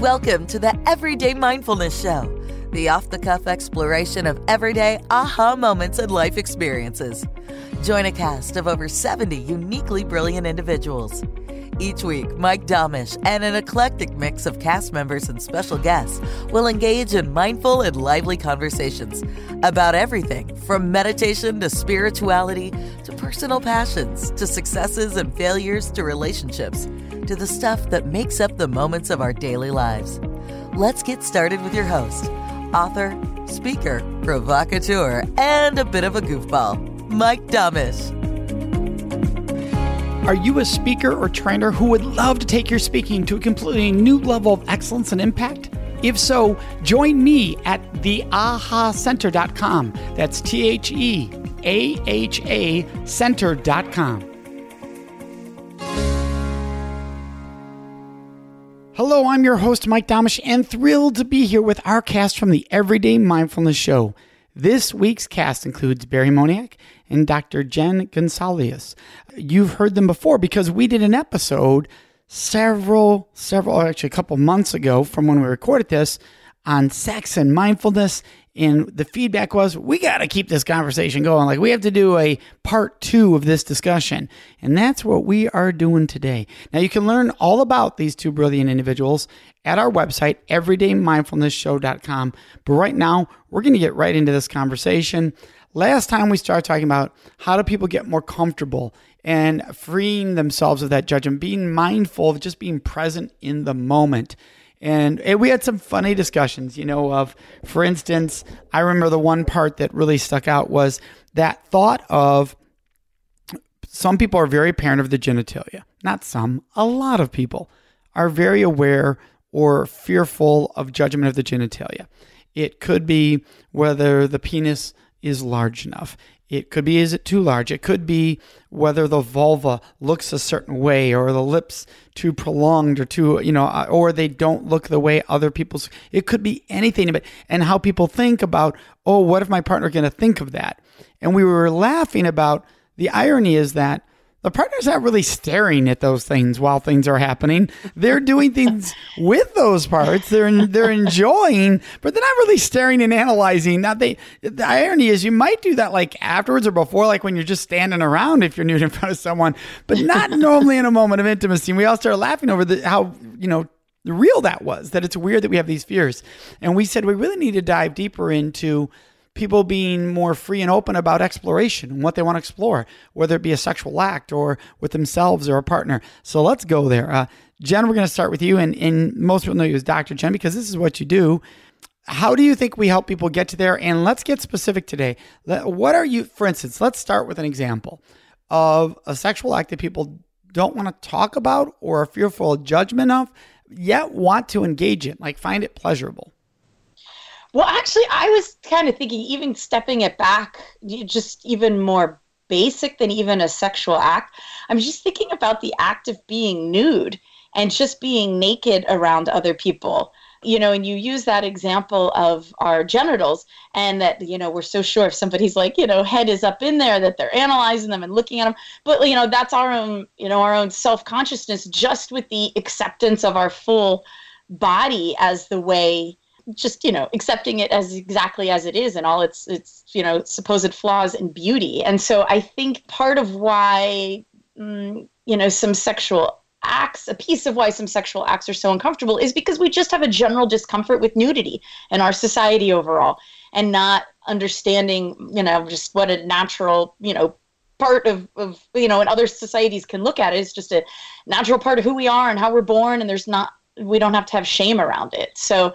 Welcome to the Everyday Mindfulness Show, the off the cuff exploration of everyday aha moments and life experiences. Join a cast of over 70 uniquely brilliant individuals. Each week, Mike Domitrz and an eclectic mix of cast members and special guests will engage in mindful and lively conversations about everything from meditation to spirituality to personal passions to successes and failures to relationships to the stuff that makes up the moments of our daily lives. Let's get started with your host, author, speaker, provocateur, and a bit of a goofball, Mike Domitrz. Are you a speaker or trainer who would love to take your speaking to a completely new level of excellence and impact? If so, join me at theahacenter.com. That's T H E A H A center.com. Hello, I'm your host, Mike Domitrz, and thrilled to be here with our cast from the Everyday Mindfulness Show. This week's cast includes Barry Moniak and Dr. Jen Gunsaullus. You've heard them before because we did an episode several, several, oh, actually a couple months ago from when we recorded this on sex and mindfulness. And the feedback was, we got to keep this conversation going. Like, we have to do a part two of this discussion. And that's what we are doing today. Now, you can learn all about these two brilliant individuals at our website, everydaymindfulnessshow.com. But right now, we're going to get right into this conversation. Last time we started talking about how do people get more comfortable and freeing themselves of that judgment, being mindful of just being present in the moment. And, and we had some funny discussions, you know, of, for instance, I remember the one part that really stuck out was that thought of some people are very parent of the genitalia. Not some, a lot of people are very aware or fearful of judgment of the genitalia. It could be whether the penis is large enough. It could be, is it too large? It could be whether the vulva looks a certain way or the lips too prolonged or too, you know, uh, or they don't look the way other people's. It could be anything, but and how people think about, oh, what if my partner going to think of that? And we were laughing about the irony is that the partner's not really staring at those things while things are happening. They're doing things with those parts. They're they're enjoying, but they're not really staring and analyzing. Now they the irony is you might do that like afterwards or before, like when you're just standing around if you're nude in front of someone, but not normally in a moment of intimacy. And we all started laughing over the, how you know real that was. That it's weird that we have these fears, and we said we really need to dive deeper into people being more free and open about exploration and what they want to explore, whether it be a sexual act or with themselves or a partner. So let's go there. Uh, Jen, we're going to start with you, and, and most people know you as Dr. Jen because this is what you do. How do you think we help people get to there? And let's get specific today. What are you, for instance, let's start with an example of a sexual act that people don't want to talk about or are fearful of judgment of, yet want to engage in, like find it pleasurable. Well, actually, I was kind of thinking, even stepping it back, just even more basic than even a sexual act. I'm just thinking about the act of being nude and just being naked around other people. You know, and you use that example of our genitals, and that, you know, we're so sure if somebody's like, you know, head is up in there, that they're analyzing them and looking at them. But, you know, that's our own, you know, our own self consciousness just with the acceptance of our full body as the way just you know accepting it as exactly as it is and all its its you know supposed flaws and beauty. And so i think part of why mm, you know some sexual acts a piece of why some sexual acts are so uncomfortable is because we just have a general discomfort with nudity in our society overall and not understanding you know just what a natural you know part of, of you know and other societies can look at it as just a natural part of who we are and how we're born and there's not we don't have to have shame around it. So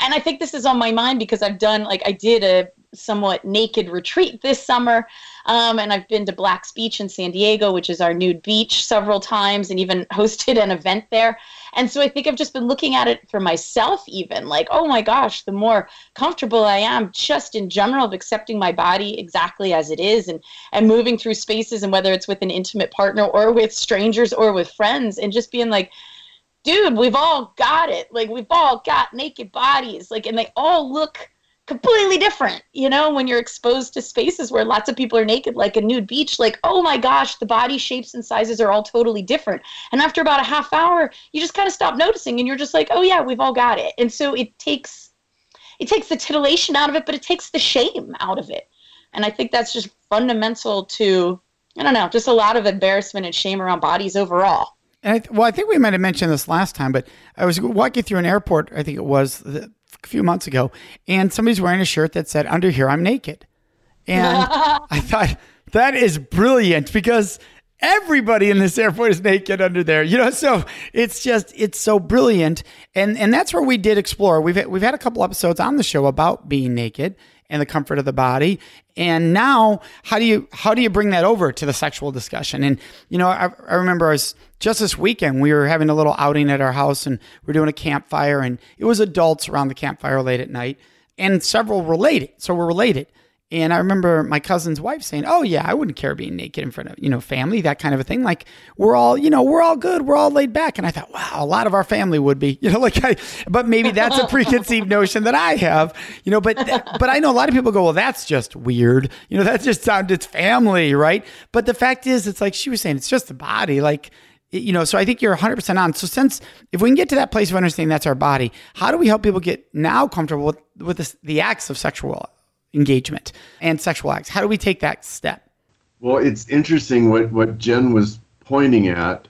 and I think this is on my mind because I've done like I did a somewhat naked retreat this summer. Um, and I've been to Black's Beach in San Diego, which is our nude beach, several times and even hosted an event there. And so I think I've just been looking at it for myself, even like, oh my gosh, the more comfortable I am just in general of accepting my body exactly as it is and, and moving through spaces and whether it's with an intimate partner or with strangers or with friends and just being like, dude, we've all got it. Like we've all got naked bodies. Like, and they all look completely different you know when you're exposed to spaces where lots of people are naked like a nude beach like oh my gosh the body shapes and sizes are all totally different and after about a half hour you just kind of stop noticing and you're just like oh yeah we've all got it and so it takes it takes the titillation out of it but it takes the shame out of it and i think that's just fundamental to i don't know just a lot of embarrassment and shame around bodies overall I, well, I think we might have mentioned this last time, but I was walking through an airport. I think it was a few months ago, and somebody's wearing a shirt that said, "Under here, I'm naked," and I thought that is brilliant because everybody in this airport is naked under there you know? So it's just it's so brilliant. And and that's where we did explore. We've we've had a couple episodes on the show about being naked and the comfort of the body. And now, how do you how do you bring that over to the sexual discussion? And you know, I, I remember I was just this weekend we were having a little outing at our house, and we are doing a campfire, and it was adults around the campfire late at night, and several related. So we're related. And I remember my cousin's wife saying, "Oh yeah, I wouldn't care being naked in front of you know family, that kind of a thing. Like we're all you know we're all good, we're all laid back." And I thought, wow, a lot of our family would be, you know, like I. But maybe that's a preconceived notion that I have, you know. But but I know a lot of people go, well, that's just weird, you know, that just sounds it's family, right? But the fact is, it's like she was saying, it's just the body, like you know so i think you're 100% on so since if we can get to that place of understanding that's our body how do we help people get now comfortable with, with this, the acts of sexual engagement and sexual acts. How do we take that step? Well, it's interesting what, what Jen was pointing at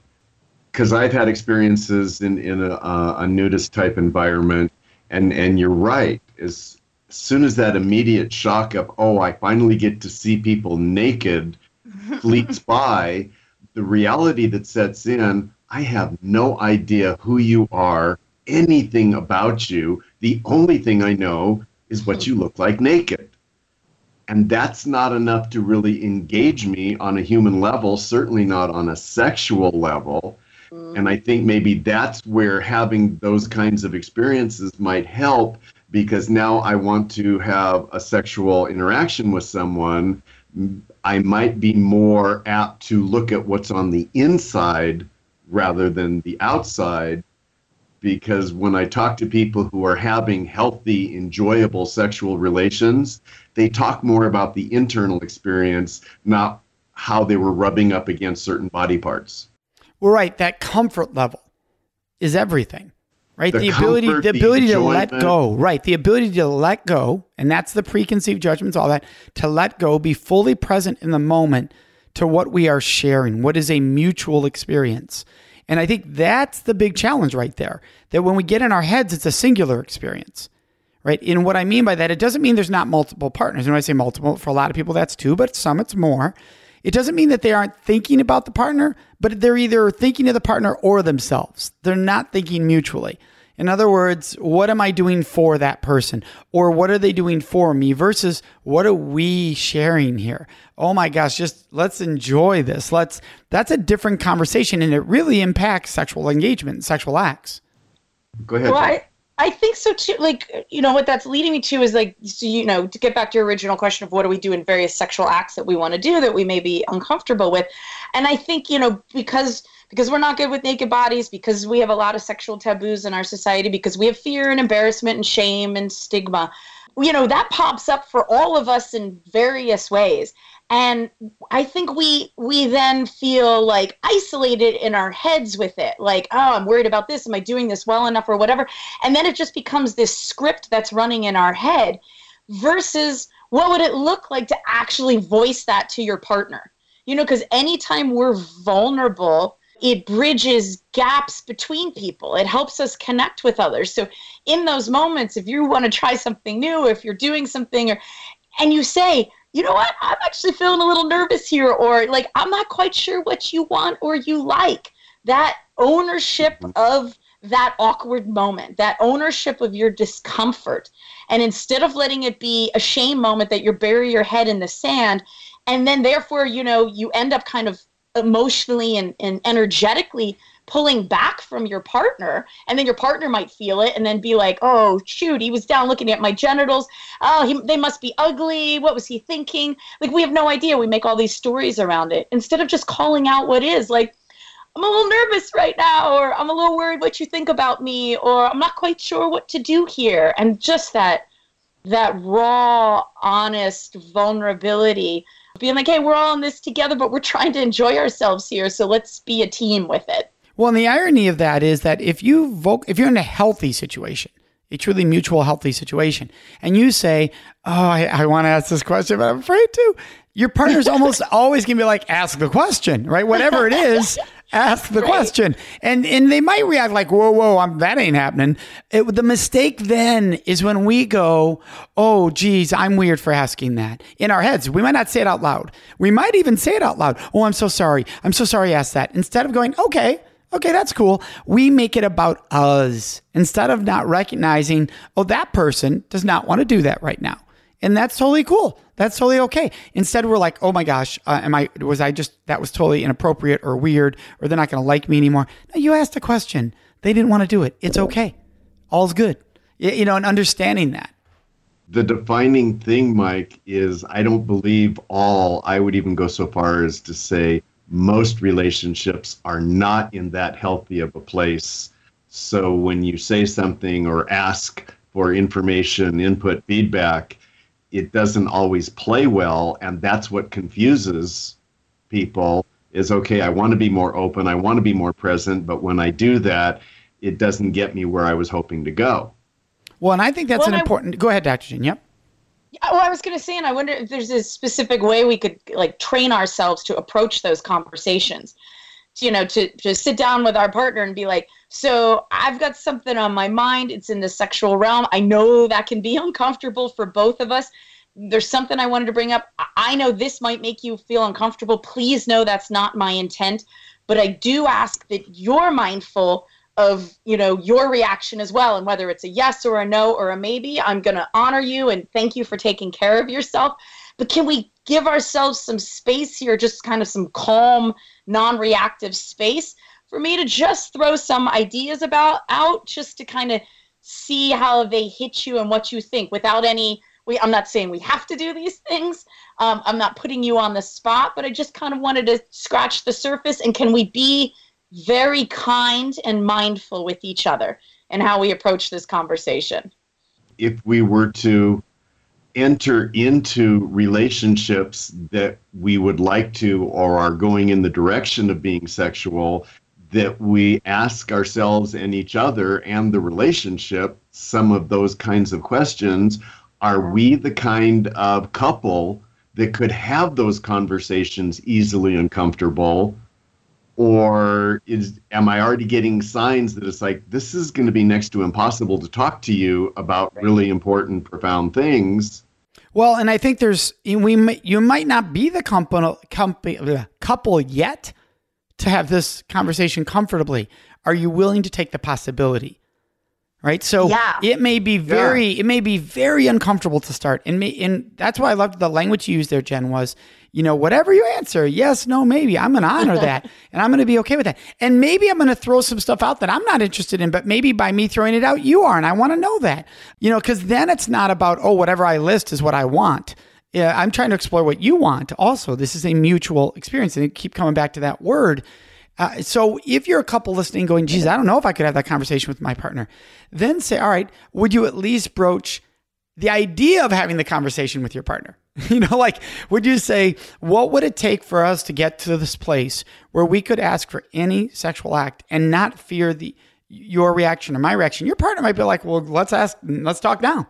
because I've had experiences in, in a, a nudist type environment, and, and you're right. As, as soon as that immediate shock of, oh, I finally get to see people naked fleets by, the reality that sets in, I have no idea who you are, anything about you. The only thing I know is what you look like naked. And that's not enough to really engage me on a human level, certainly not on a sexual level. Mm-hmm. And I think maybe that's where having those kinds of experiences might help because now I want to have a sexual interaction with someone. I might be more apt to look at what's on the inside rather than the outside because when I talk to people who are having healthy, enjoyable sexual relations, they talk more about the internal experience, not how they were rubbing up against certain body parts. Well, right. That comfort level is everything, right? The, the ability, comfort, the ability the to let go, right? The ability to let go, and that's the preconceived judgments, all that, to let go, be fully present in the moment to what we are sharing, what is a mutual experience. And I think that's the big challenge right there. That when we get in our heads, it's a singular experience, right? And what I mean by that, it doesn't mean there's not multiple partners. And when I say multiple, for a lot of people, that's two, but some it's more. It doesn't mean that they aren't thinking about the partner, but they're either thinking of the partner or themselves. They're not thinking mutually. In other words, what am I doing for that person? Or what are they doing for me versus what are we sharing here? Oh my gosh, just let's enjoy this. Let's that's a different conversation and it really impacts sexual engagement, sexual acts. Go ahead. Well, I, I think so too. Like, you know, what that's leading me to is like, so, you know, to get back to your original question of what do we do in various sexual acts that we want to do that we may be uncomfortable with. And I think, you know, because because we're not good with naked bodies, because we have a lot of sexual taboos in our society, because we have fear and embarrassment and shame and stigma. You know, that pops up for all of us in various ways. And I think we we then feel like isolated in our heads with it. Like, oh, I'm worried about this. Am I doing this well enough or whatever? And then it just becomes this script that's running in our head versus what would it look like to actually voice that to your partner? You know, because anytime we're vulnerable it bridges gaps between people. It helps us connect with others. So in those moments, if you want to try something new, if you're doing something or and you say, you know what, I'm actually feeling a little nervous here, or like I'm not quite sure what you want or you like. That ownership mm-hmm. of that awkward moment, that ownership of your discomfort. And instead of letting it be a shame moment that you bury your head in the sand, and then therefore, you know, you end up kind of emotionally and, and energetically pulling back from your partner and then your partner might feel it and then be like oh shoot he was down looking at my genitals. Oh he, they must be ugly. What was he thinking? Like we have no idea. We make all these stories around it instead of just calling out what is. Like i'm a little nervous right now or i'm a little worried what you think about me or i'm not quite sure what to do here. And just that that raw honest vulnerability being like hey we're all in this together but we're trying to enjoy ourselves here so let's be a team with it well, and the irony of that is that if you vote, if you're in a healthy situation, a truly mutual healthy situation, and you say, "Oh, I, I want to ask this question, but I'm afraid to," your partner's almost always gonna be like, "Ask the question, right? Whatever it is." Ask the right. question. And and they might react like whoa whoa I'm, that ain't happening. It, the mistake then is when we go oh geez i'm weird for asking that. In our heads we might not say it out loud. We might even say it out loud. Oh i'm so sorry. I'm so sorry i asked that. Instead of going okay Okay, that's cool. We make it about us. Instead of not recognizing, oh, that person does not want to do that right now. And that's totally cool. That's totally okay. Instead, we're like, oh my gosh, uh, am I, was I just, that was totally inappropriate or weird, or they're not going to like me anymore. No, you asked a question. They didn't want to do it. It's okay. All's good. You know, and understanding that. The defining thing, Mike, is I don't believe all, I would even go so far as to say most relationships are not in that healthy of a place. So when you say something or ask for information, input, feedback, it doesn't always play well. And that's what confuses people is okay, I want to be more open, I want to be more present, but when I do that, it doesn't get me where I was hoping to go. Well, and I think that's well, an important. I, go ahead, Dr. Jen. Yep. Well, I was going to say, and I wonder if there's a specific way we could like train ourselves to approach those conversations. You know, to to sit down with our partner and be like, so I've got something on my mind. It's in the sexual realm. I know that can be uncomfortable for both of us. There's something I wanted to bring up. I know this might make you feel uncomfortable. Please know that's not my intent. But I do ask that you're mindful of you know your reaction as well and whether it's a yes or a no or a maybe i'm going to honor you and thank you for taking care of yourself but can we give ourselves some space here just kind of some calm non-reactive space for me to just throw some ideas about out just to kind of see how they hit you and what you think without any we, i'm not saying we have to do these things um, i'm not putting you on the spot but i just kind of wanted to scratch the surface and can we be very kind and mindful with each other and how we approach this conversation. If we were to enter into relationships that we would like to or are going in the direction of being sexual, that we ask ourselves and each other and the relationship some of those kinds of questions. Are we the kind of couple that could have those conversations easily and comfortable? or is am i already getting signs that it's like this is going to be next to impossible to talk to you about really important profound things well and i think there's we you might not be the couple, couple yet to have this conversation comfortably. Are you willing to take the possibility right so yeah. it may be very yeah. it may be very uncomfortable to start and may, and that's why i loved the language you used there jen was you know, whatever you answer, yes, no, maybe, I'm going to honor that and I'm going to be okay with that. And maybe I'm going to throw some stuff out that I'm not interested in, but maybe by me throwing it out, you are. And I want to know that, you know, because then it's not about, oh, whatever I list is what I want. Yeah, I'm trying to explore what you want also. This is a mutual experience. And I keep coming back to that word. Uh, so if you're a couple listening going, geez, I don't know if I could have that conversation with my partner, then say, all right, would you at least broach the idea of having the conversation with your partner? You know, like, would you say, what would it take for us to get to this place where we could ask for any sexual act and not fear the your reaction or my reaction? Your partner might be like, well, let's ask, let's talk now.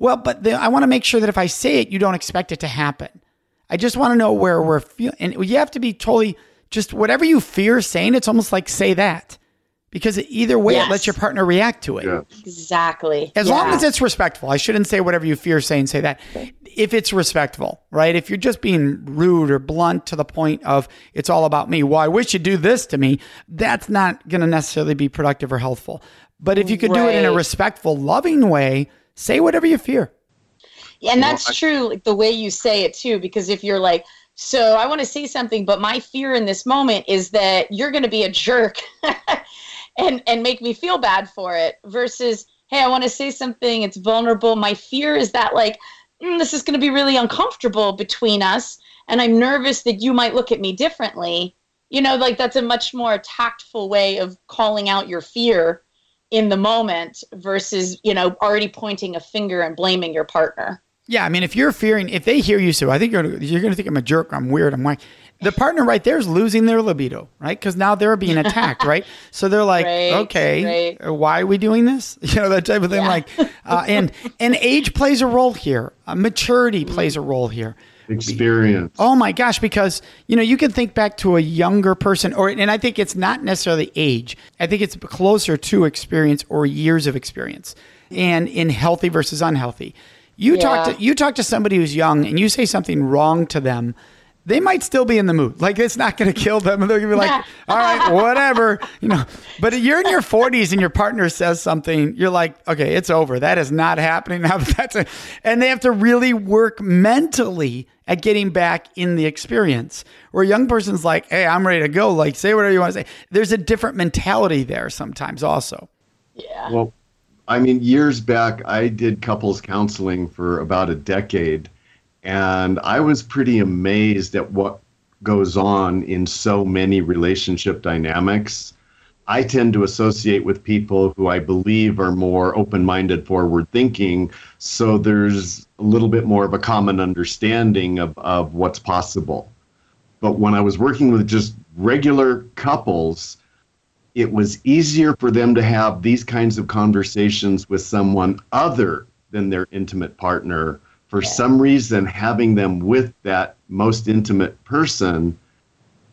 Well, but the, I want to make sure that if I say it, you don't expect it to happen. I just want to know where we're feeling, and you have to be totally just whatever you fear saying. It's almost like say that because either way, Yes. it lets your partner react to it. Yeah. Exactly. As long as it's respectful. I shouldn't say whatever you fear saying, say that. If it's respectful, right? If you're just being rude or blunt to the point of it's all about me, well, I wish you'd do this to me, that's not going to necessarily be productive or healthful. But if you could do it in a respectful, loving way, say whatever you fear. Yeah, and that's true, like the way you say it too, because if you're like, so I want to say something, but my fear in this moment is that you're going to be a jerk and and make me feel bad for it versus hey i want to say something it's vulnerable. My fear is that like mm, this is going to be really uncomfortable between us and i'm nervous that you might look at me differently. You know like that's a much more tactful way of calling out your fear in the moment versus you know already pointing a finger and blaming your partner Yeah, I mean, if you're fearing, if they hear you say, "I think you're gonna, you're going to think I'm a jerk, I'm weird, I'm like," the partner right there is losing their libido, right? Because now they're being attacked, right? So they're like, Right, "Okay, right. uh, why are we doing this?" You know that type of thing. Yeah. Like, uh, and and age plays a role here. Uh, maturity Mm-hmm. plays a role here. Experience. Oh my gosh, because you know you can think back to a younger person, or and I think it's not necessarily age. I think it's closer to experience or years of experience, and in healthy versus unhealthy. You talk to you talk to somebody who's young, and you say something wrong to them. They might still be in the mood. Like it's not going to kill them. They're going to be like, "All right, whatever," you know. But you're in your 40s and your partner says something, you're like, "Okay, it's over. That is not happening now." That's a, and they have to really work mentally at getting back in the experience. Where a young person's like, "Hey, I'm ready to go. Like, say whatever you want to say." There's a different mentality there sometimes, also. yeah Well, I mean, years back, I did couples counseling for about a decade, and I was pretty amazed at what goes on in so many relationship dynamics. I tend to associate with people who I believe are more open minded, forward thinking. So there's a little bit more of a common understanding of, of what's possible. But when I was working with just regular couples, it was easier for them to have these kinds of conversations with someone other than their intimate partner. For some reason, having them with that most intimate person,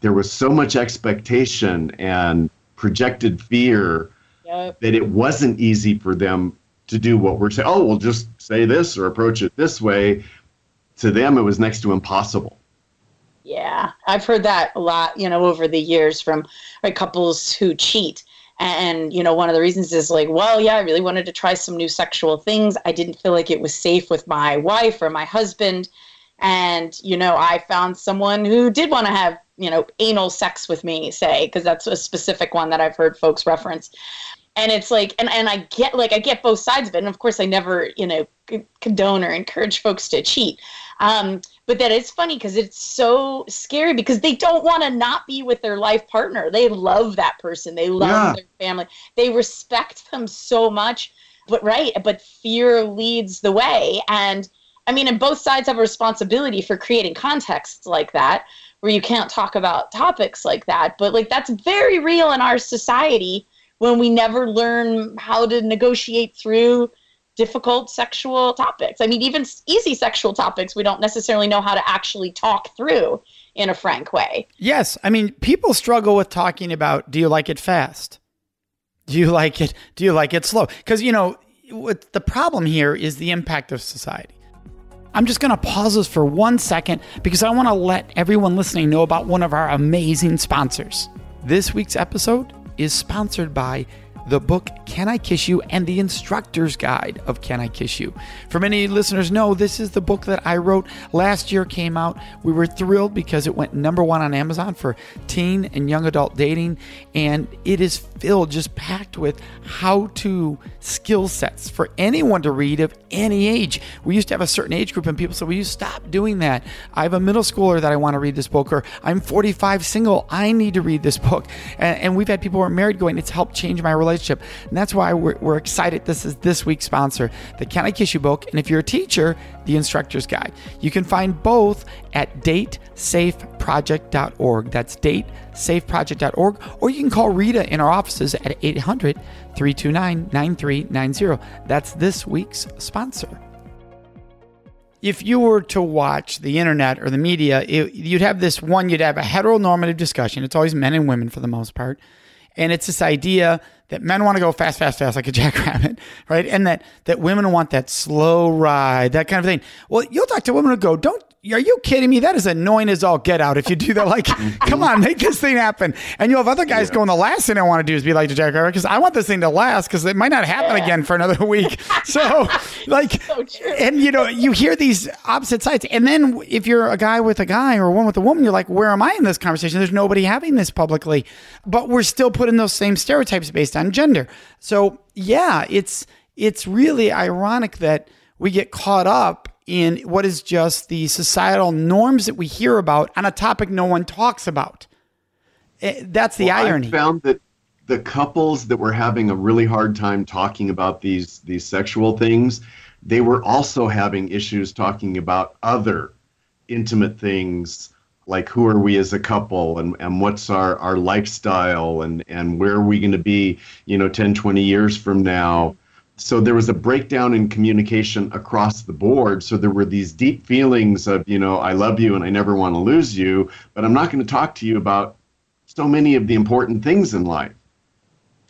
there was so much expectation and projected fear Yep. that it wasn't easy for them to do what we're saying. Oh, well, just say this or approach it this way. To them, it was next to impossible. Yeah, I've heard that a lot, you know, over the years from right, couples who cheat. And, you know, one of the reasons is like, well, yeah, I really wanted to try some new sexual things. I didn't feel like it was safe with my wife or my husband. And, you know, I found someone who did want to have, you know, anal sex with me, say, because that's a specific one that I've heard folks reference. And it's like, and, and I get like, I get both sides of it. And of course, I never, you know, condone or encourage folks to cheat. Um, but that is funny because it's so scary because they don't want to not be with their life partner. They love that person. They love Yeah. their family. They respect them so much. But right, but fear leads the way. And I mean, and both sides have a responsibility for creating contexts like that where you can't talk about topics like that. But like that's very real in our society when we never learn how to negotiate through difficult sexual topics. I mean, even easy sexual topics, we don't necessarily know how to actually talk through in a frank way. Yes, I mean people struggle with talking about do you like it fast? Do you like it do you like it slow? Cuz you know what the problem here is the impact of society. I'm just going to pause this for 1 second because I want to let everyone listening know about one of our amazing sponsors. This week's episode is sponsored by the book Can I Kiss You and the instructor's guide of Can I Kiss You. For many listeners know, this is the book that I wrote last year came out. We were thrilled because it went number 1 on Amazon for teen and young adult dating and it is filled just packed with how to skill sets for anyone to read of any age. We used to have a certain age group and people said, "Will you stop doing that? I have a middle schooler that I want to read this book or I'm 45 single, I need to read this book." And, and we've had people who are married going, "It's helped change my relationship." And that's why we're, we're excited. This is this week's sponsor, the Can I Kiss You book. And if you're a teacher, the instructor's guide. You can find both at datesafeproject.org. That's datesafeproject.org. Or you can call Rita in our offices at 800 329 9390. That's this week's sponsor. If you were to watch the internet or the media, it, you'd have this one, you'd have a heteronormative discussion. It's always men and women for the most part. And it's this idea that men want to go fast, fast, fast like a jackrabbit, right? And that that women want that slow ride, that kind of thing. Well, you'll talk to women who go, "Don't are you kidding me? That is annoying as all get out if you do that. Like, come on, make this thing happen. And you'll have other guys yeah. going, the last thing I want to do is be like the Jack because I want this thing to last because it might not happen yeah. again for another week. So, like, so and you know, you hear these opposite sides. And then if you're a guy with a guy or a woman with a woman, you're like, where am I in this conversation? There's nobody having this publicly. But we're still putting those same stereotypes based on gender. So, yeah, it's it's really ironic that we get caught up in what is just the societal norms that we hear about on a topic no one talks about. Eh, that's the well, irony. I found that the couples that were having a really hard time talking about these these sexual things, they were also having issues talking about other intimate things like who are we as a couple and, and what's our, our lifestyle and, and where are we going to be you know 10 20 years from now so there was a breakdown in communication across the board. So there were these deep feelings of you know i love you and i never want to lose you but i'm not going to talk to you about so many of the important things in life.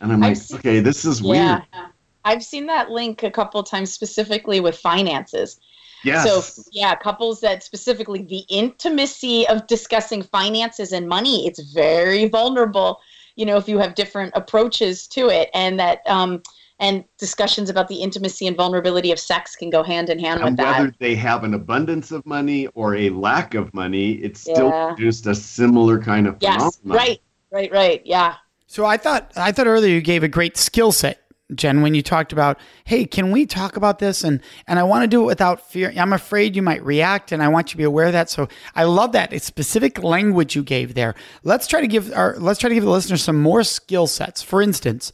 And i'm like seen, okay this is weird. Yeah i've seen that link a couple times specifically with finances. Yes. So yeah, couples that specifically the intimacy of discussing finances and money, it's very vulnerable. You know, if you have different approaches to it, and that um, and discussions about the intimacy and vulnerability of sex can go hand in hand and with that. Whether they have an abundance of money or a lack of money, it's still yeah. produced a similar kind of yes, phenomenon. right, right, right, yeah. So I thought I thought earlier you gave a great skill set, Jen, when you talked about, hey, can we talk about this? And and I want to do it without fear. I'm afraid you might react, and I want you to be aware of that. So I love that it's specific language you gave there. Let's try to give our let's try to give the listeners some more skill sets. For instance,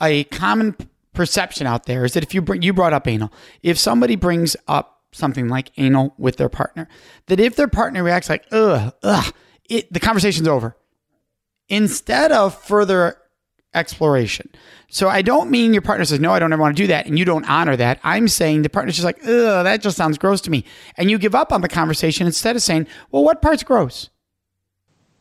a common perception out there is that if you bring, you brought up anal, if somebody brings up something like anal with their partner, that if their partner reacts like, ugh, ugh, it, the conversation's over instead of further exploration. So I don't mean your partner says, no, I don't ever want to do that. And you don't honor that. I'm saying the partner's just like, ugh, that just sounds gross to me. And you give up on the conversation instead of saying, well, what part's gross?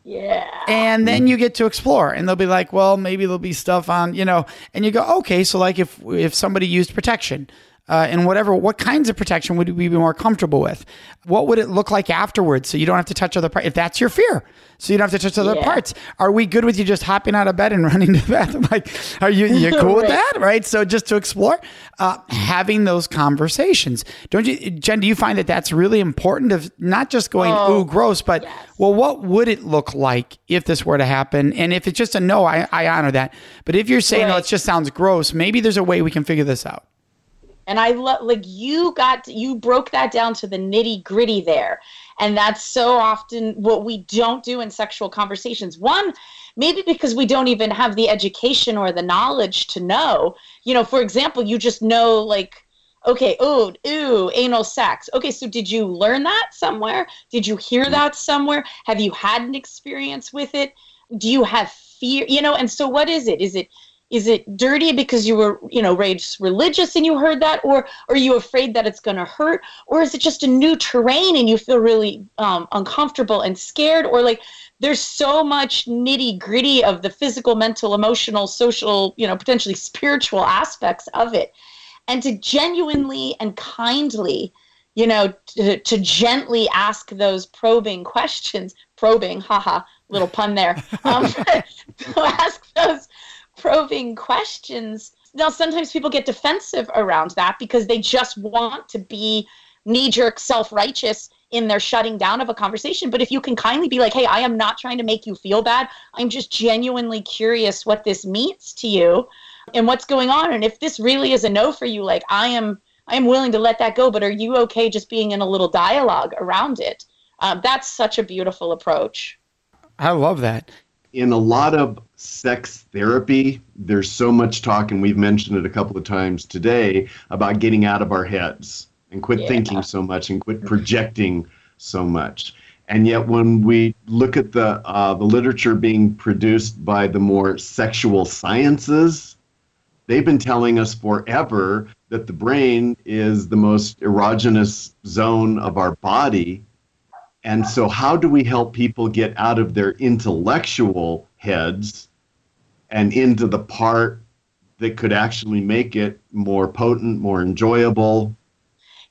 Yeah. And then you get to explore and they'll be like, well, maybe there'll be stuff on, you know, and you go, okay, so like if if somebody used protection, uh, and whatever, what kinds of protection would we be more comfortable with? What would it look like afterwards? So you don't have to touch other parts. If that's your fear, so you don't have to touch other yeah. parts. Are we good with you just hopping out of bed and running to the bathroom? Like, are you you cool right. with that? Right. So just to explore, uh, having those conversations. Don't you, Jen? Do you find that that's really important? Of not just going oh, ooh gross, but yes. well, what would it look like if this were to happen? And if it's just a no, I, I honor that. But if you're saying, right. oh, it just sounds gross, maybe there's a way we can figure this out. And I love, like, you got, you broke that down to the nitty gritty there. And that's so often what we don't do in sexual conversations. One, maybe because we don't even have the education or the knowledge to know. You know, for example, you just know, like, okay, oh, ooh, anal sex. Okay, so did you learn that somewhere? Did you hear mm. that somewhere? Have you had an experience with it? Do you have fear? You know, and so what is it? Is it is it dirty because you were you know raised religious and you heard that? Or, are you afraid that it's going to hurt? Or is it just a new terrain and you feel really um, uncomfortable and scared? Or like there's so much nitty gritty of the physical mental emotional social you know potentially spiritual aspects of it. And to genuinely and kindly you know to, to gently ask those probing questions probing haha little pun there um, to ask those probing questions. Now, sometimes people get defensive around that because they just want to be knee jerk, self righteous in their shutting down of a conversation. But if you can kindly be like, hey, I am not trying to make you feel bad, I'm just genuinely curious what this means to you and what's going on. And if this really is a no for you, like, I am. I am willing to let that go, but are you okay just being in a little dialogue around it? Um, that's such a beautiful approach. I love that in a lot of sex therapy, there's so much talk, and we've mentioned it a couple of times today about getting out of our heads and quit yeah. thinking so much and quit projecting so much. And yet, when we look at the uh, the literature being produced by the more sexual sciences, they've been telling us forever that the brain is the most erogenous zone of our body, and so, how do we help people get out of their intellectual heads and into the part that could actually make it more potent, more enjoyable.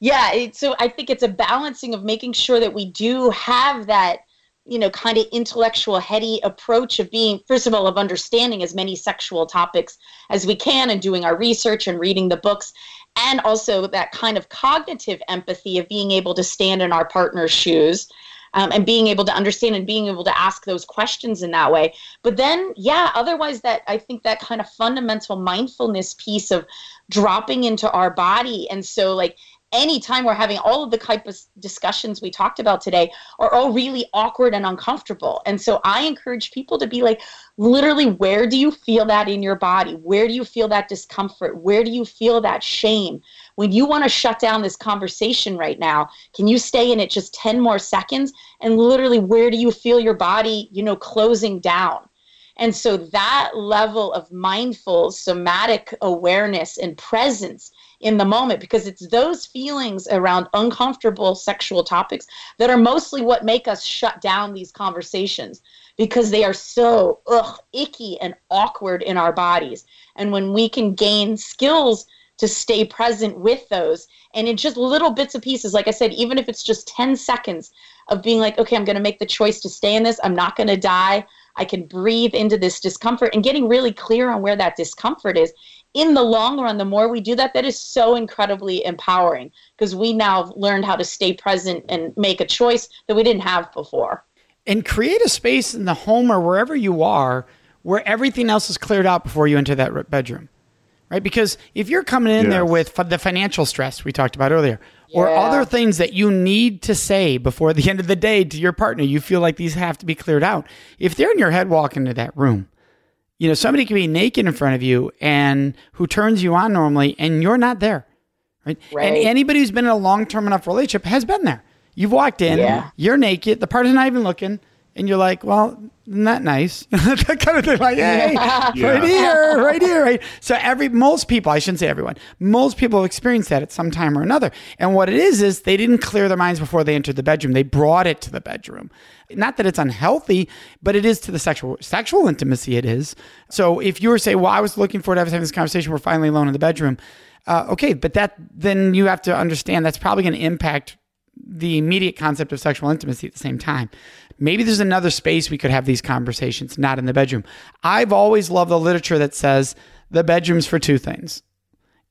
Yeah, it, so I think it's a balancing of making sure that we do have that you know kind of intellectual heady approach of being first of all of understanding as many sexual topics as we can and doing our research and reading the books and also that kind of cognitive empathy of being able to stand in our partner's shoes um, and being able to understand and being able to ask those questions in that way but then yeah otherwise that i think that kind of fundamental mindfulness piece of dropping into our body and so like anytime we're having all of the type of discussions we talked about today are all really awkward and uncomfortable. And so I encourage people to be like, literally, where do you feel that in your body? Where do you feel that discomfort? Where do you feel that shame? When you want to shut down this conversation right now, can you stay in it just 10 more seconds? And literally, where do you feel your body, you know, closing down? And so that level of mindful somatic awareness and presence in the moment because it's those feelings around uncomfortable sexual topics that are mostly what make us shut down these conversations because they are so ugh, icky and awkward in our bodies. And when we can gain skills to stay present with those and in just little bits of pieces, like I said, even if it's just 10 seconds of being like, okay, I'm going to make the choice to stay in this, I'm not going to die. I can breathe into this discomfort and getting really clear on where that discomfort is in the long run, the more we do that, that is so incredibly empowering because we now learned how to stay present and make a choice that we didn't have before. And create a space in the home or wherever you are where everything else is cleared out before you enter that bedroom. Right? Because if you're coming in yes. there with the financial stress we talked about earlier, yeah. or other things that you need to say before the end of the day to your partner, you feel like these have to be cleared out. If they're in your head walking into that room, you know, somebody can be naked in front of you and who turns you on normally, and you're not there, right? right. And anybody who's been in a long term enough relationship has been there. You've walked in, yeah. you're naked, the partner's not even looking, and you're like, well, not nice. that kind of thing. Like, hey, yeah. right here, right here, right. So every most people, I shouldn't say everyone, most people have experienced that at some time or another. And what it is is they didn't clear their minds before they entered the bedroom. They brought it to the bedroom. Not that it's unhealthy, but it is to the sexual sexual intimacy. It is. So if you were say, well, I was looking forward to having this conversation. We're finally alone in the bedroom. Uh, okay, but that then you have to understand that's probably going to impact the immediate concept of sexual intimacy at the same time. Maybe there's another space we could have these conversations, not in the bedroom. I've always loved the literature that says the bedroom's for two things.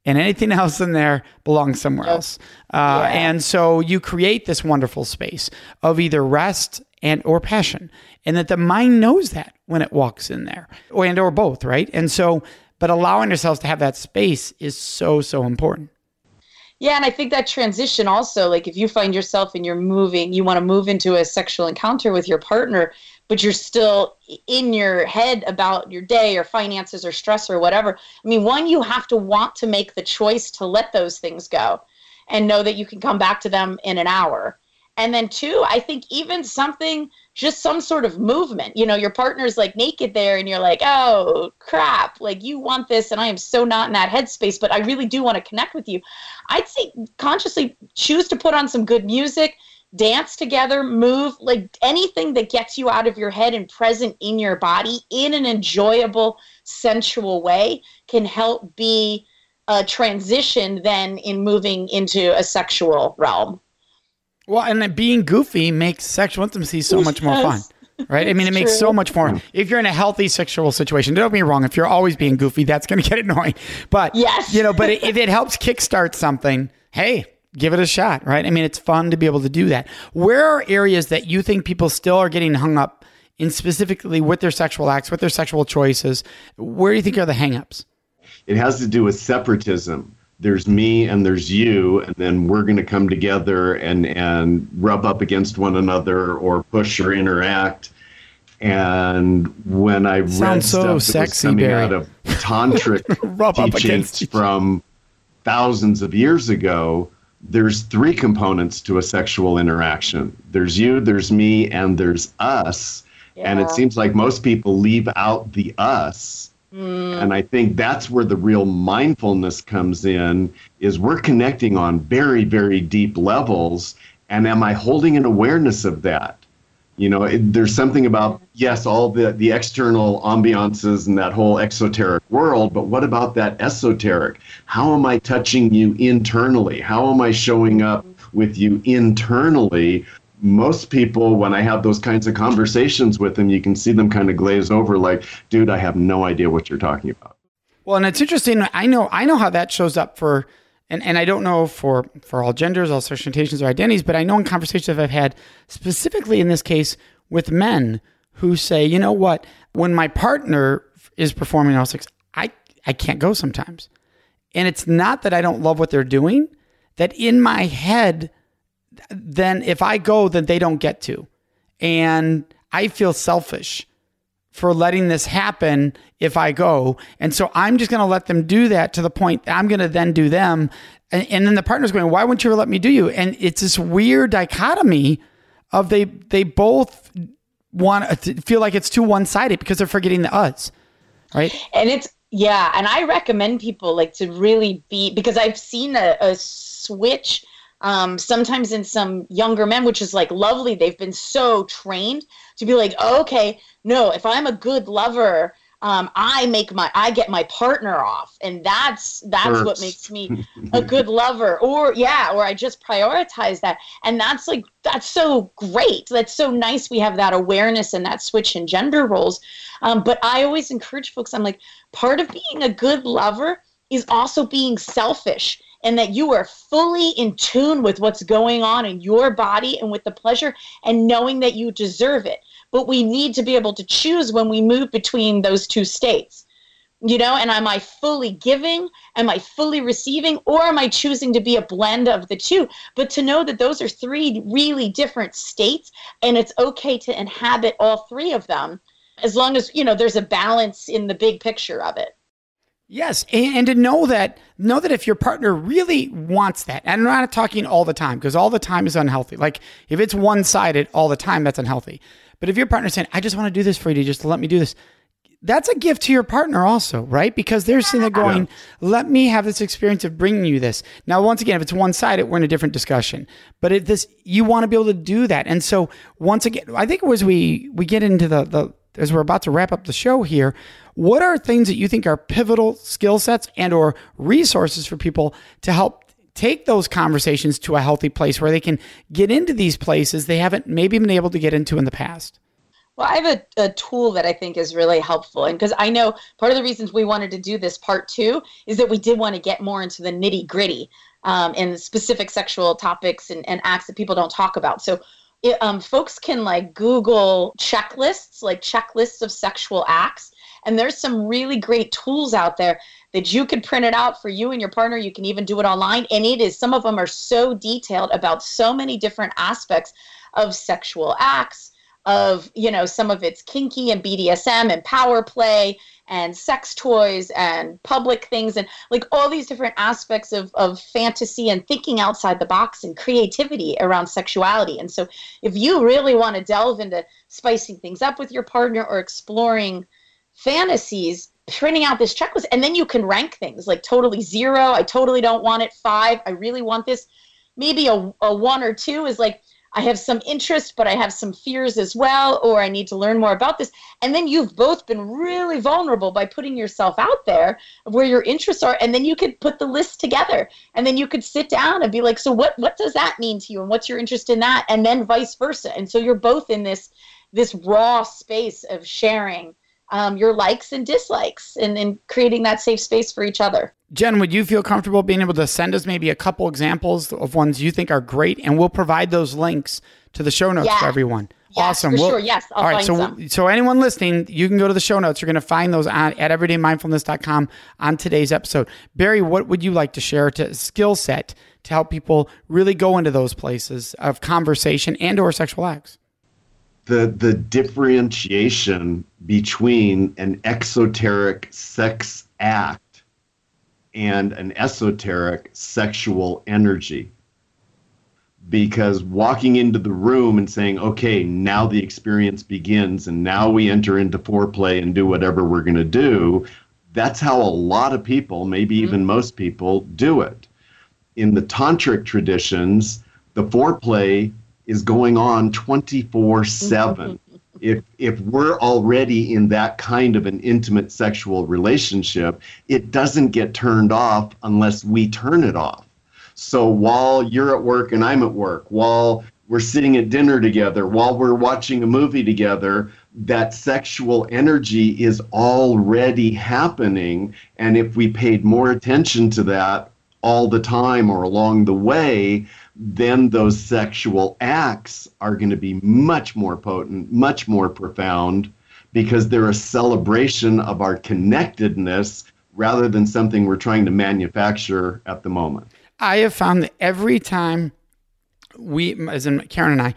And anything else in there belongs somewhere else. Uh, yeah. And so you create this wonderful space of either rest and or passion, and that the mind knows that when it walks in there, or and or both, right? And so, but allowing ourselves to have that space is so so important. Yeah, and I think that transition also, like if you find yourself and you're moving, you want to move into a sexual encounter with your partner, but you're still in your head about your day or finances or stress or whatever. I mean, one, you have to want to make the choice to let those things go and know that you can come back to them in an hour. And then two, I think even something just some sort of movement. You know, your partner's like naked there and you're like, oh crap, like you want this and I am so not in that headspace, but I really do want to connect with you. I'd say consciously choose to put on some good music, dance together, move, like anything that gets you out of your head and present in your body in an enjoyable, sensual way can help be a transition then in moving into a sexual realm. Well, and then being goofy makes sexual intimacy so much more fun. Right? I mean, it makes true. so much more. If you're in a healthy sexual situation, don't be wrong. If you're always being goofy, that's going to get annoying. But yes, you know, but if it helps kickstart something, hey, give it a shot. Right? I mean, it's fun to be able to do that. Where are areas that you think people still are getting hung up in specifically with their sexual acts, with their sexual choices? Where do you think are the hangups? It has to do with separatism there's me and there's you and then we're going to come together and and rub up against one another or push or interact and when i Sounds read so stuff sexy, that was coming Barry. out of tantric teachings from thousands of years ago there's three components to a sexual interaction there's you there's me and there's us yeah. and it seems like most people leave out the us Mm. And I think that's where the real mindfulness comes in is we're connecting on very very deep levels and am I holding an awareness of that? You know, it, there's something about yes, all the, the external ambiances and that whole exoteric world, but what about that esoteric? How am I touching you internally? How am I showing up with you internally? Most people, when I have those kinds of conversations with them, you can see them kind of glaze over like, dude, I have no idea what you're talking about. Well, and it's interesting. I know I know how that shows up for and, and I don't know for, for all genders, all orientations or identities, but I know in conversations I've had, specifically in this case with men who say, you know what, when my partner is performing all sex, I, I can't go sometimes. And it's not that I don't love what they're doing, that in my head, then if I go, then they don't get to. And I feel selfish for letting this happen if I go. And so I'm just going to let them do that to the point that I'm going to then do them. And, and, then the partner's going, why wouldn't you ever let me do you? And it's this weird dichotomy of they, they both want to feel like it's too one sided because they're forgetting the us. Right. And it's, yeah. And I recommend people like to really be, because I've seen a, a switch um, sometimes in some younger men, which is like lovely. They've been so trained to be like, oh, okay, no, if I'm a good lover, um, I make my I get my partner off, and that's that's what makes me a good lover. Or yeah, or I just prioritize that, and that's like that's so great. That's so nice. We have that awareness and that switch in gender roles. Um, but I always encourage folks. I'm like, part of being a good lover is also being selfish and that you are fully in tune with what's going on in your body and with the pleasure and knowing that you deserve it. But we need to be able to choose when we move between those two states. You know, and am I fully giving? Am I fully receiving? Or am I choosing to be a blend of the two? But to know that those are three really different states and it's okay to inhabit all three of them as long as, you know, there's a balance in the big picture of it. Yes, and, and, to know that know that if your partner really wants that, and I'm not talking all the time because all the time is unhealthy. Like if it's one sided all the time, that's unhealthy. But if your partner's saying, "I just want to do this for you, just to let me do this," that's a gift to your partner also, right? Because they're sitting there going, "Let me have this experience of bringing you this." Now, once again, if it's one sided, we're in a different discussion. But if this, you want to be able to do that, and so once again, I think it was we we get into the the as we're about to wrap up the show here, what are things that you think are pivotal skill sets and or resources for people to help take those conversations to a healthy place where they can get into these places they haven't maybe been able to get into in the past? Well, I have a, a tool that I think is really helpful. And because I know part of the reasons we wanted to do this part two is that we did want to get more into the nitty gritty um, and specific sexual topics and, and acts that people don't talk about. So it, um, folks can like Google checklists, like checklists of sexual acts. And there's some really great tools out there that you can print it out for you and your partner. You can even do it online. And it is, some of them are so detailed about so many different aspects of sexual acts, of, you know, some of it's kinky and BDSM and power play and sex toys and public things and like all these different aspects of, of fantasy and thinking outside the box and creativity around sexuality. And so if you really want to delve into spicing things up with your partner or exploring fantasies, printing out this checklist and then you can rank things like totally zero, I totally don't want it, five, I really want this. Maybe a, a one or two is like, I have some interest, but I have some fears as well, or I need to learn more about this. And then you've both been really vulnerable by putting yourself out there of where your interests are. And then you could put the list together and then you could sit down and be like, so what, what does that mean to you? And what's your interest in that? And then vice versa. And so you're both in this, this raw space of sharing um, your likes and dislikes and, and creating that safe space for each other. Jen, would you feel comfortable being able to send us maybe a couple examples of ones you think are great, and we'll provide those links to the show notes yeah. for everyone. Yes, awesome. For we'll, sure. Yes. I'll all right. so, some. so anyone listening, you can go to the show notes. You're going to find those on at everydaymindfulness.com on today's episode. Barry, what would you like to share to skill set to help people really go into those places of conversation and or sexual acts? The the differentiation between an exoteric sex act and an esoteric sexual energy. Because walking into the room and saying, okay, now the experience begins and now we enter into foreplay and do whatever we're going to do, that's how a lot of people, maybe mm-hmm. even most people, do it. In the tantric traditions, the foreplay is going on 24 7. If if we're already in that kind of an intimate sexual relationship, it doesn't get turned off unless we turn it off. So while you're at work and I'm at work, while we're sitting at dinner together, while we're watching a movie together, that sexual energy is already happening. And if we paid more attention to that all the time or along the way, then those sexual acts are going to be much more potent, much more profound, because they're a celebration of our connectedness rather than something we're trying to manufacture at the moment. I have found that every time we, as in Karen and I,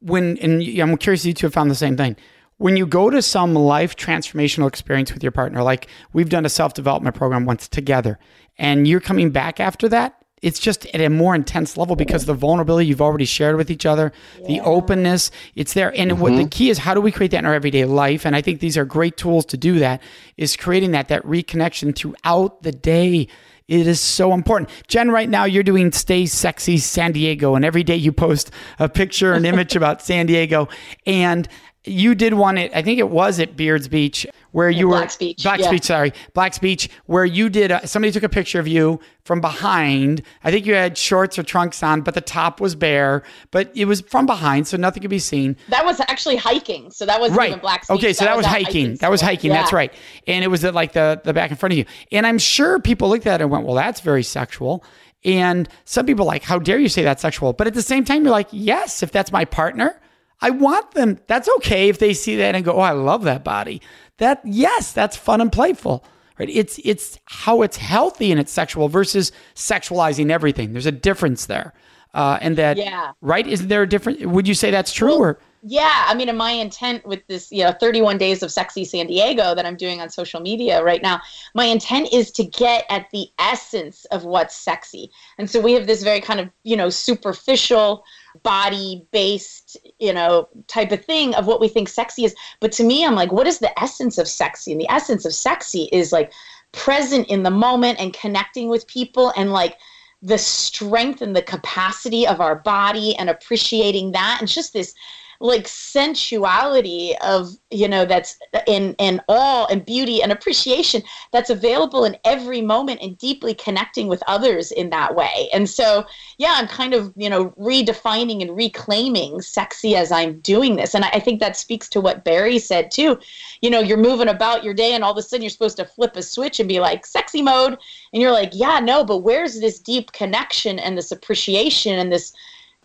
when, and I'm curious you two have found the same thing. When you go to some life transformational experience with your partner, like we've done a self development program once together, and you're coming back after that, it's just at a more intense level because the vulnerability you've already shared with each other, yeah. the openness, it's there. And mm-hmm. what the mm-hmm. key is, how do we create that in our everyday life? And I think these are great tools to do that. Is creating that that reconnection throughout the day. It is so important. Jen, right now you're doing Stay Sexy San Diego, and every day you post a picture, an image about San Diego. And you did one at I think it was at Beards Beach where you were Black's Beach. Black's yeah. Beach, sorry, Black's Beach, where you did. A, somebody took a picture of you from behind. I think you had shorts or trunks on, but the top was bare. But it was from behind, so nothing could be seen. That was actually hiking, so that was right. even Black's Beach. Okay, so that, that was, was hiking. hiking. That was hiking. Yeah. That's right. And it was at like the the back in front of you. And I'm sure people looked at it and went, "Well, that's very sexual." And some people like, "How dare you say that's sexual?" But at the same time, you're like, "Yes, if that's my partner." I want them. That's okay if they see that and go, "Oh, I love that body." That yes, that's fun and playful. Right? It's it's how it's healthy and it's sexual versus sexualizing everything. There's a difference there. Uh, and that yeah. right? Isn't there a difference? Would you say that's true well, or yeah, I mean, in my intent with this, you know, 31 days of sexy San Diego that I'm doing on social media right now, my intent is to get at the essence of what's sexy. And so we have this very kind of, you know, superficial body based, you know, type of thing of what we think sexy is. But to me, I'm like, what is the essence of sexy? And the essence of sexy is like present in the moment and connecting with people and like the strength and the capacity of our body and appreciating that. And just this like sensuality of you know that's in in awe and beauty and appreciation that's available in every moment and deeply connecting with others in that way. And so yeah i'm kind of you know redefining and reclaiming sexy as i'm doing this. And i, I think that speaks to what barry said too. You know you're moving about your day and all of a sudden you're supposed to flip a switch and be like sexy mode. And you're like yeah no but where's this deep connection and this appreciation and this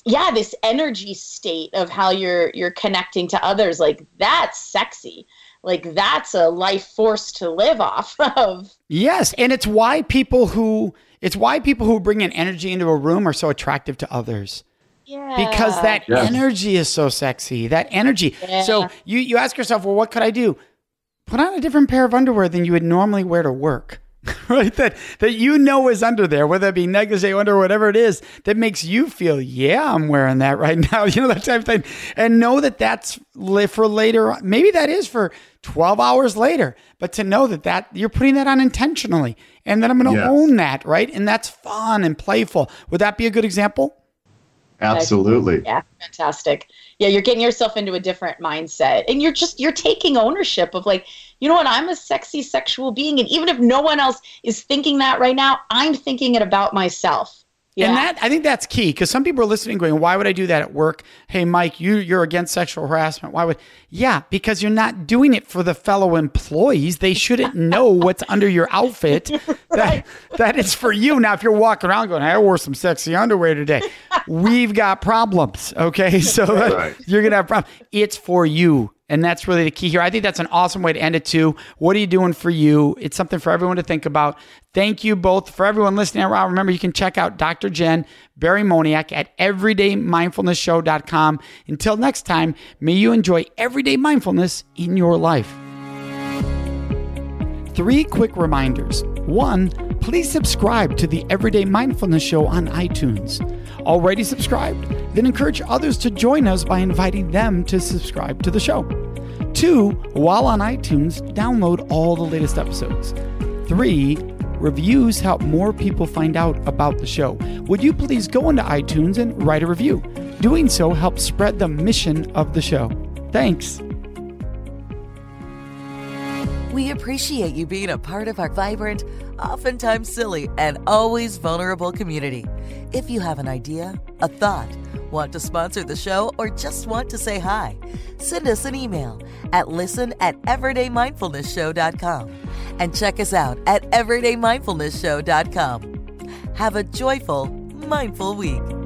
yeah this energy state of how you're you're connecting to others like that's sexy like that's a life force to live off of yes and it's why people who it's why people who bring in energy into a room are so attractive to others yeah. because that yes. energy is so sexy that energy yeah. so you you ask yourself well what could i do put on a different pair of underwear than you would normally wear to work right? That that you know is under there, whether it be negligee under whatever it is, that makes you feel, yeah, I'm wearing that right now, you know, that type of thing, and know that that's for later. Maybe that is for 12 hours later, but to know that that you're putting that on intentionally, and that I'm going to yes. own that, right? And that's fun and playful. Would that be a good example? Absolutely. Yeah, fantastic. Yeah, you're getting yourself into a different mindset and you're just you're taking ownership of like, you know what, I'm a sexy sexual being and even if no one else is thinking that right now, I'm thinking it about myself. Yeah. And that I think that's key because some people are listening going, why would I do that at work? Hey Mike, you you're against sexual harassment. Why would Yeah, because you're not doing it for the fellow employees. They shouldn't know what's under your outfit. right. That that is for you. Now if you're walking around going, hey, I wore some sexy underwear today, we've got problems. Okay. So right. you're gonna have problems. It's for you. And that's really the key here. I think that's an awesome way to end it too. What are you doing for you? It's something for everyone to think about. Thank you both for everyone listening. Remember, you can check out Dr. Jen Barry Moniak at everydaymindfulnessshow.com. Until next time, may you enjoy everyday mindfulness in your life. Three quick reminders. One, please subscribe to the Everyday Mindfulness Show on iTunes. Already subscribed? Then encourage others to join us by inviting them to subscribe to the show. Two, while on iTunes, download all the latest episodes. Three, reviews help more people find out about the show. Would you please go into iTunes and write a review? Doing so helps spread the mission of the show. Thanks. We appreciate you being a part of our vibrant, oftentimes silly, and always vulnerable community. If you have an idea, a thought, want to sponsor the show, or just want to say hi, send us an email at listen at everydaymindfulnessshow.com and check us out at everydaymindfulnessshow.com. Have a joyful, mindful week.